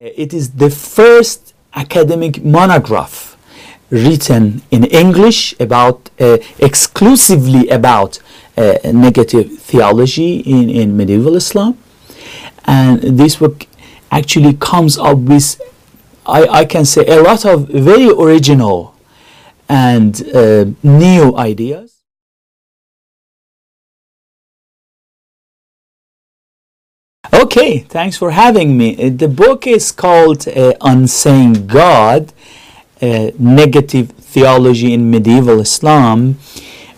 It is the first academic monograph written in English about uh, exclusively about uh, negative theology in, in medieval Islam. And this book actually comes up with, I, I can say, a lot of very original and uh, new ideas. Okay, thanks for having me. Uh, the book is called uh, Unsaying God uh, Negative Theology in Medieval Islam,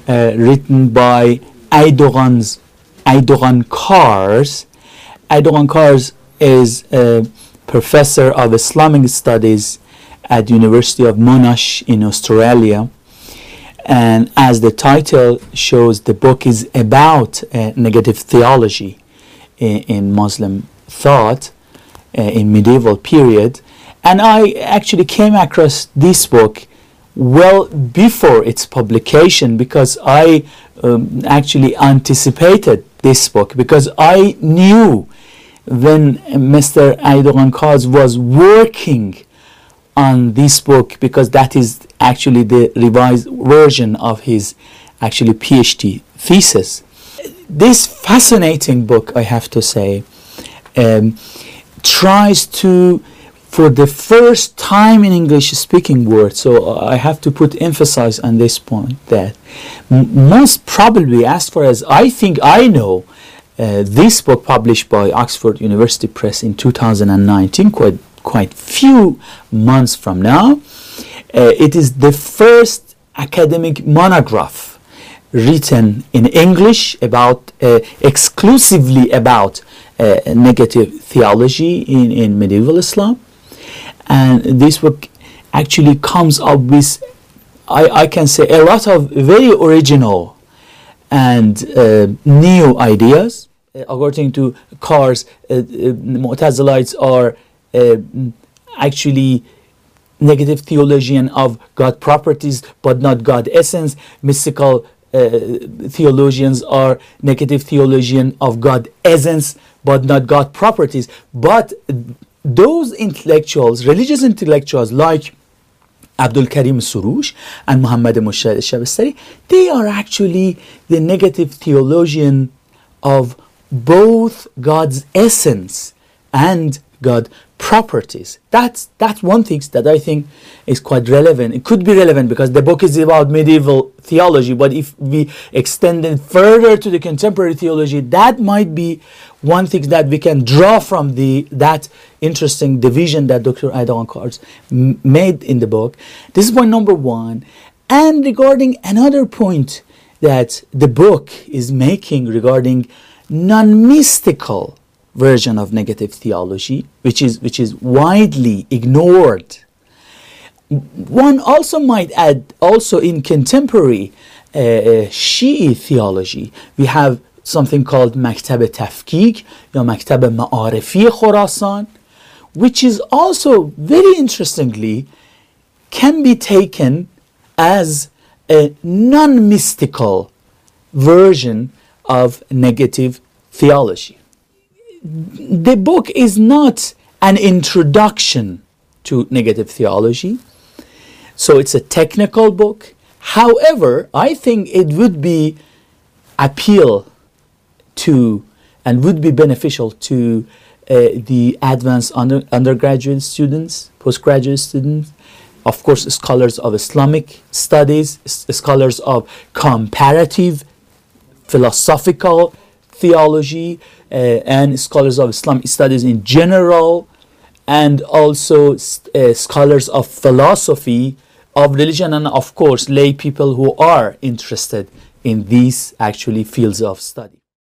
uh, written by Aydoğan's, Aydoğan Kars. Aydoğan Kars is a professor of Islamic studies at University of Monash in Australia. And as the title shows, the book is about uh, negative theology in, in Muslim thought uh, in medieval period. And I actually came across this book well before its publication because I um, actually anticipated this book because I knew when Mr. Aydoğan Kars was working on this book because that is actually the revised version of his actually PhD thesis this fascinating book, I have to say, um, tries to, for the first time in English speaking world, so I have to put emphasis on this point that most probably, as far as I think I know, uh, this book published by Oxford University Press in 2019, quite quite few months from now, uh, it is the first academic monograph written in English about uh, exclusively about uh, negative theology in, in medieval Islam. And this book actually comes up with, I, I can say, a lot of very original and uh, new ideas. Uh, according to Kars, uh, uh, Mu'tazilites are actually negative theologian of God properties but not God essence, mystical Uh, theologians are negative theologian of God essence but not God properties. But those intellectuals, religious intellectuals like Abdul Karim Soroush and Muhammad Mojtahed Shabestari, they are actually the negative theologian of both God's essence and God properties. That's that's one thing that I think is quite relevant. It could be relevant because the book is about medieval theology, but if we extend it further to the contemporary theology, that might be one thing that we can draw from the that interesting division that Dr. Aydoğan Kars made in the book. This is point number one. And regarding another point that the book is making regarding non-mystical version of negative theology, which is, which is widely ignored. One also might add, also in contemporary uh, uh Shi'i theology, we have something called Maktab Tafkik, or Maktab Ma'arifi Khorasan, which is also very interestingly can be taken as a non mystical version of negative theology the book is not an introduction to negative theology. So it's a technical book. However, I think it would be appeal to and would be beneficial to uh, the advanced under, undergraduate students, postgraduate students, of course, scholars of Islamic studies, scholars of comparative philosophical theology uh, and scholars of Islamic studies in general, and also uh, scholars of philosophy of religion, and of course, lay people who are interested in these actually fields of study.